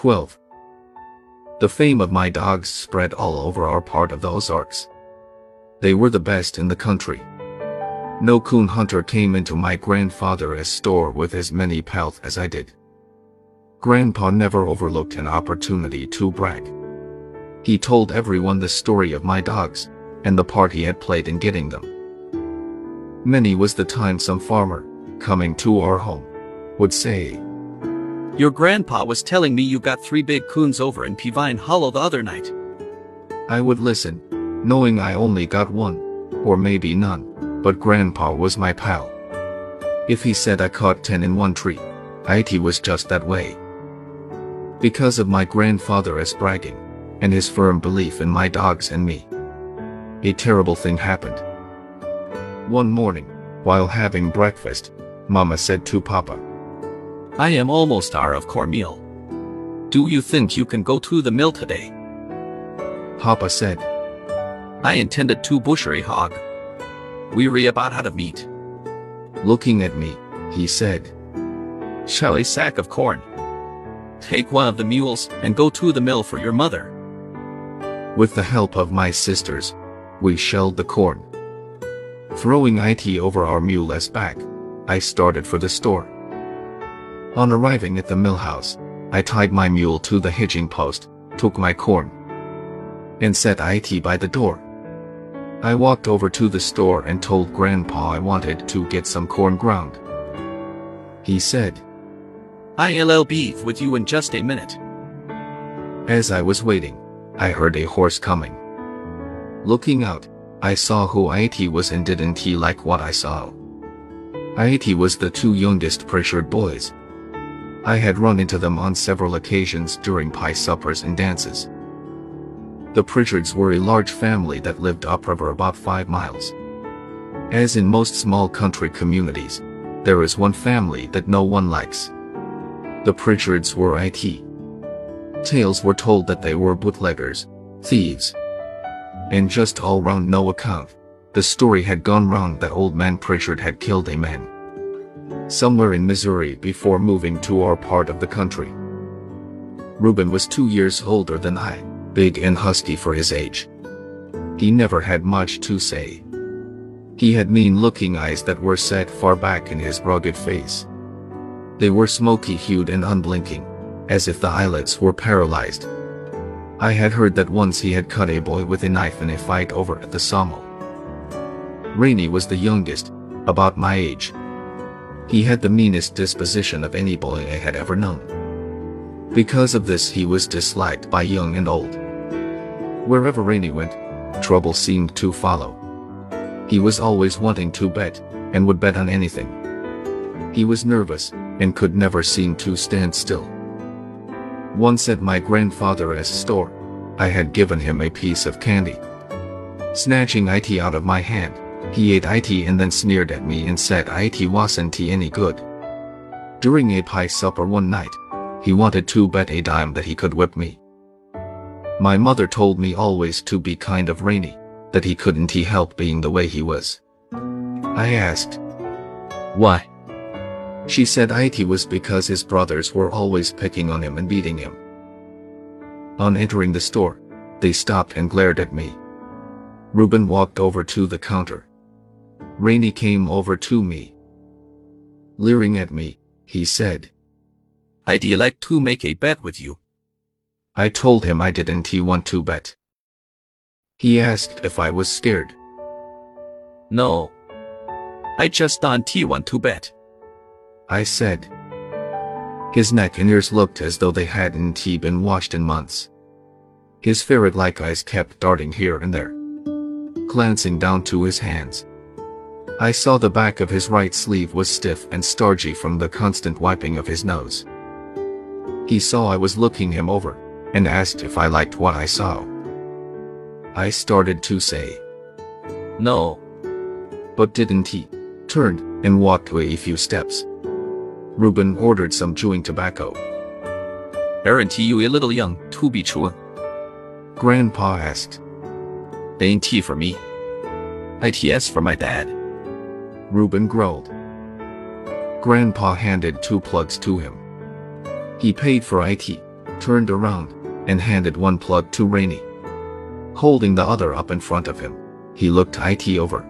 12. The fame of my dogs spread all over our part of the Ozarks. They were the best in the country. No coon hunter came into my grandfather's store with as many pelts as I did. Grandpa never overlooked an opportunity to brag. He told everyone the story of my dogs and the part he had played in getting them. Many was the time some farmer, coming to our home, would say, Your grandpa was telling me you got three big coons over in Peavine Hollow the other night. I would listen, knowing I only got one, or maybe none but Grandpa was my pal. If he said I caught 10 in one tree, it was just that way. Because of my grandfather's bragging, and his firm belief in my dogs and me. A terrible thing happened. One morning, while having breakfast, Mama said to Papa, I am almost out of cornmeal. Do you think you can go to the mill today? Papa said, I intended to butcher a hog weary about how to meet. Looking at me, he said, Shall a sack of corn? Take one of the mules and go to the mill for your mother. With the help of my sisters, we shelled the corn. Throwing it over our mule's back, I started for the store. On arriving at the mill house, I tied my mule to the hitching post, took my corn, and set it by the door. I walked over to the store and told Grandpa I wanted to get some corn ground. He said, I'll be with you in just a minute. As I was waiting, I heard a horse coming. Looking out, I saw who it was and didn't he like what I saw. It was the two youngest Pritchard boys. I had run into them on several occasions during pie suppers and dances. The Pritchards were a large family that lived upriver about five miles. As in most small country communities, there is one family that no one likes. The Pritchards were it. Tales were told that they were bootleggers, thieves, and just all round no account. The story had gone round that old man Pritchard had killed a man somewhere in Missouri before moving to our part of the country. Reuben was two years older than I big and husky for his age. He never had much to say. He had mean-looking eyes that were set far back in his rugged face. They were smoky-hued and unblinking, as if the eyelids were paralyzed. I had heard that once he had cut a boy with a knife in a fight over at the sawmill. Rainey was the youngest, about my age. He had the meanest disposition of any boy I had ever known. Because of this he was disliked by young and old. Wherever Rainey went, trouble seemed to follow. He was always wanting to bet, and would bet on anything. He was nervous, and could never seem to stand still. Once at my grandfather's store, I had given him a piece of candy. Snatching it out of my hand, he ate it and then sneered at me and said it wasn't any good. During a pie supper one night, he wanted to bet a dime that he could whip me. My mother told me always to be kind of Rainey, that he couldn't he help being the way he was. I asked, Why? She said it was because his brothers were always picking on him and beating him. On entering the store, they stopped and glared at me. Reuben walked over to the counter. Rainey came over to me. Leering at me, he said, I'd like to make a bet with you. I told him I didn't he want to bet. He asked if I was scared. No. I just don't he want to bet. I said. His neck and ears looked as though they hadn't he been washed in months. His ferret-like eyes kept darting here and there. Glancing down to his hands. I saw the back of his right sleeve was stiff and starchy from the constant wiping of his nose. He saw I was looking him over, and asked if I liked what I saw. I started to say, No. But didn't he? Turned and walked away a few steps. Reuben ordered some chewing tobacco. Aren't you a little young to be chewing? Grandpa asked. Ain't he for me? ITS for my dad. Reuben growled. Grandpa handed two plugs to him. He paid for it, turned around, and handed one plug to Rainey. Holding the other up in front of him, he looked IT over.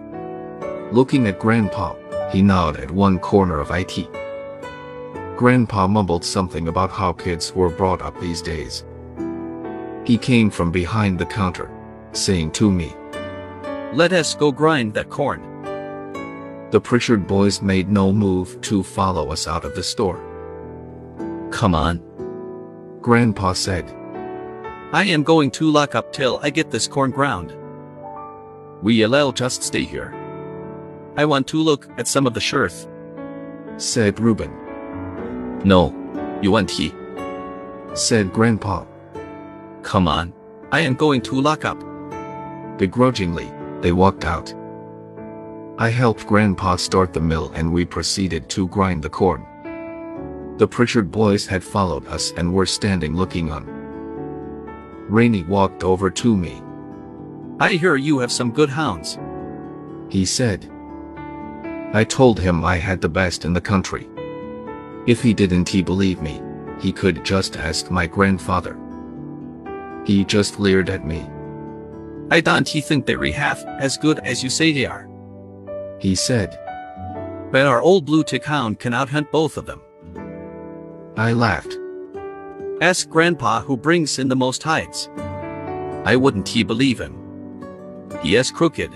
Looking at Grandpa, he nodded at one corner of IT. Grandpa mumbled something about how kids were brought up these days. He came from behind the counter, saying to me, Let us go grind that corn. The Pritchard boys made no move to follow us out of the store. Come on. Grandpa said, I am going to lock up till I get this corn ground. We'll just stay here. I want to look at some of the shirts. said Reuben, No. You want he? said Grandpa. Come on. I am going to lock up. Begrudgingly, they walked out. I helped Grandpa start the mill and we proceeded to grind the corn. The Pritchard boys had followed us and were standing looking on. Rainey walked over to me. I hear you have some good hounds. He said. I told him I had the best in the country. If he didn't he believe me, he could just ask my grandfather. He just leered at me. I don't he think they're half as good as you say they are. He said. But our old blue tick hound can outhunt both of them. I laughed. Ask Grandpa who brings in the most hides. I wouldn't he believe him. He is crooked.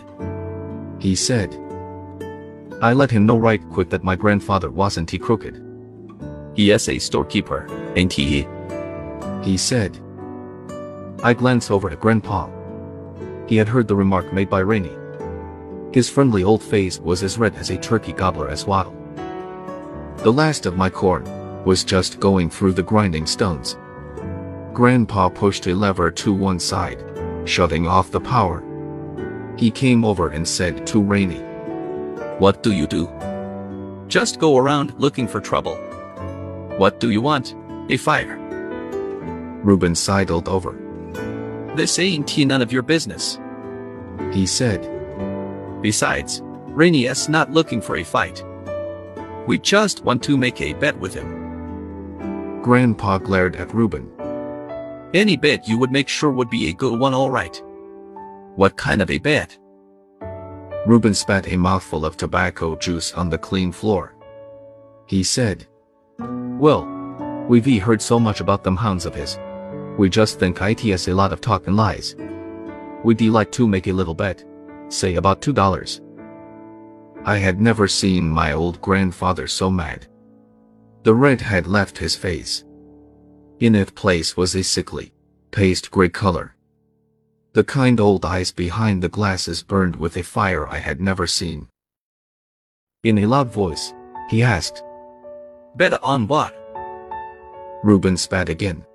He said. I let him know right quick that my grandfather wasn't he crooked. He is a storekeeper, ain't he? He said. I glanced over at Grandpa. He had heard the remark made by Rainey. His friendly old face was as red as a turkey gobbler as Waddle. The last of my corn was just going through the grinding stones. Grandpa pushed a lever to one side, shutting off the power. He came over and said to Rainey, What do you do? Just go around looking for trouble. What do you want? A fire. Reuben sidled over. This ain't none of your business. He said, Besides, Rainey is not looking for a fight. We just want to make a bet with him. Grandpa glared at Reuben. Any bet you would make sure would be a good one alright. What kind of a bet? Reuben spat a mouthful of tobacco juice on the clean floor. He said, Well, we've heard so much about them hounds of his. We just think it has a lot of talk and lies. We'd like to make a little bet, say about two dollars. I had never seen my old grandfather so mad. The red had left his face. In its place was a sickly, paste gray color. The kind old eyes behind the glasses burned with a fire I had never seen. In a loud voice, he asked, Bet on what? Reuben spat again.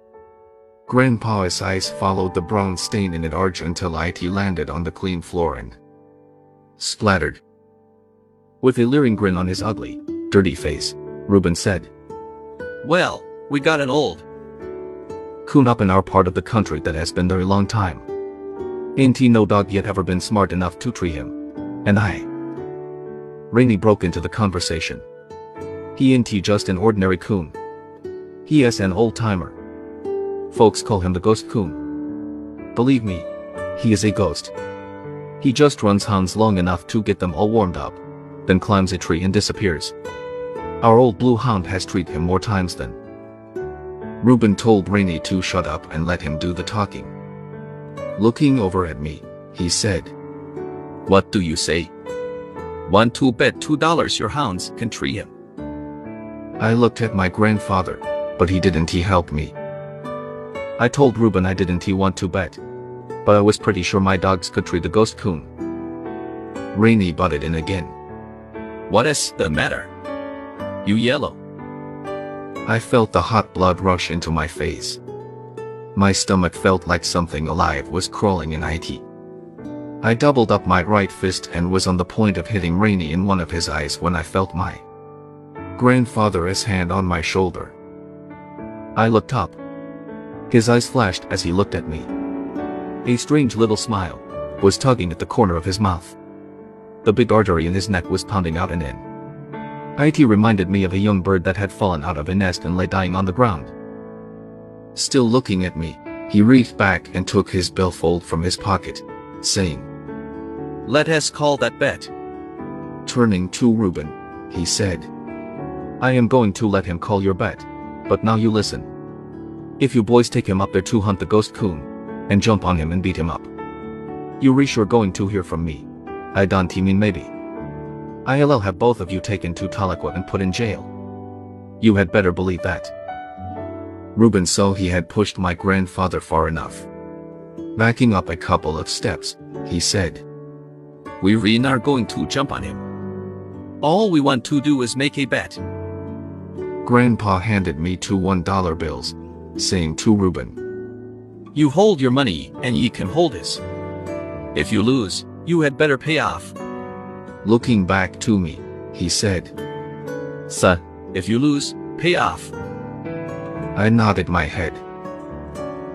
Grandpa's eyes followed the brown stain in it arch until it landed on the clean floor and splattered. With a leering grin on his ugly, dirty face, Reuben said, Well, we got an old. Coon up in our part of the country that has been there a long time. Ain't he no dog yet ever been smart enough to tree him? And I. Rainey broke into the conversation. He ain't he just an ordinary coon. He is an old timer. Folks call him the ghost coon. Believe me, he is a ghost. He just runs hounds long enough to get them all warmed up, then climbs a tree and disappears. Our old blue hound has treated him more times than. Reuben told Rainey to shut up and let him do the talking. Looking over at me, he said, What do you say? Want to bet two dollars your hounds can tree him. I looked at my grandfather, but he didn't he help me. I told Reuben I didn't he want to bet, but I was pretty sure my dogs could tree the ghost coon. Rainey butted in again. What is the matter? You yellow. I felt the hot blood rush into my face. My stomach felt like something alive was crawling in it. I doubled up my right fist and was on the point of hitting Rainey in one of his eyes when I felt my grandfather's hand on my shoulder. I looked up. His eyes flashed as he looked at me. A strange little smile was tugging at the corner of his mouth. The big artery in his neck was pounding out and in. It reminded me of a young bird that had fallen out of a nest and lay dying on the ground. Still looking at me, he reached back and took his billfold from his pocket, saying, Let us call that bet. Turning to Reuben, he said, I am going to let him call your bet. But now you listen. If you boys take him up there to hunt the ghost coon, and jump on him and beat him up, you re sure going to hear from me. I don't mean maybe. I'll have both of you taken to Tahlequah and put in jail. You had better believe that. Reuben saw he had pushed my grandfather far enough. Backing up a couple of steps, he said, We really are going to jump on him. All we want to do is make a bet. Grandpa handed me two one dollar bills, saying to Reuben, You hold your money, and ye can hold his. If you lose, you had better pay off. Looking back to me, he said, Sir, if you lose, pay off. I nodded my head.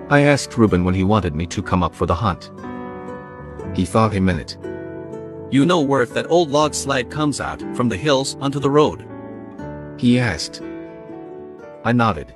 I asked Reuben when he wanted me to come up for the hunt. He thought a minute. You know where that old log slide comes out from the hills onto the road? He asked. I nodded.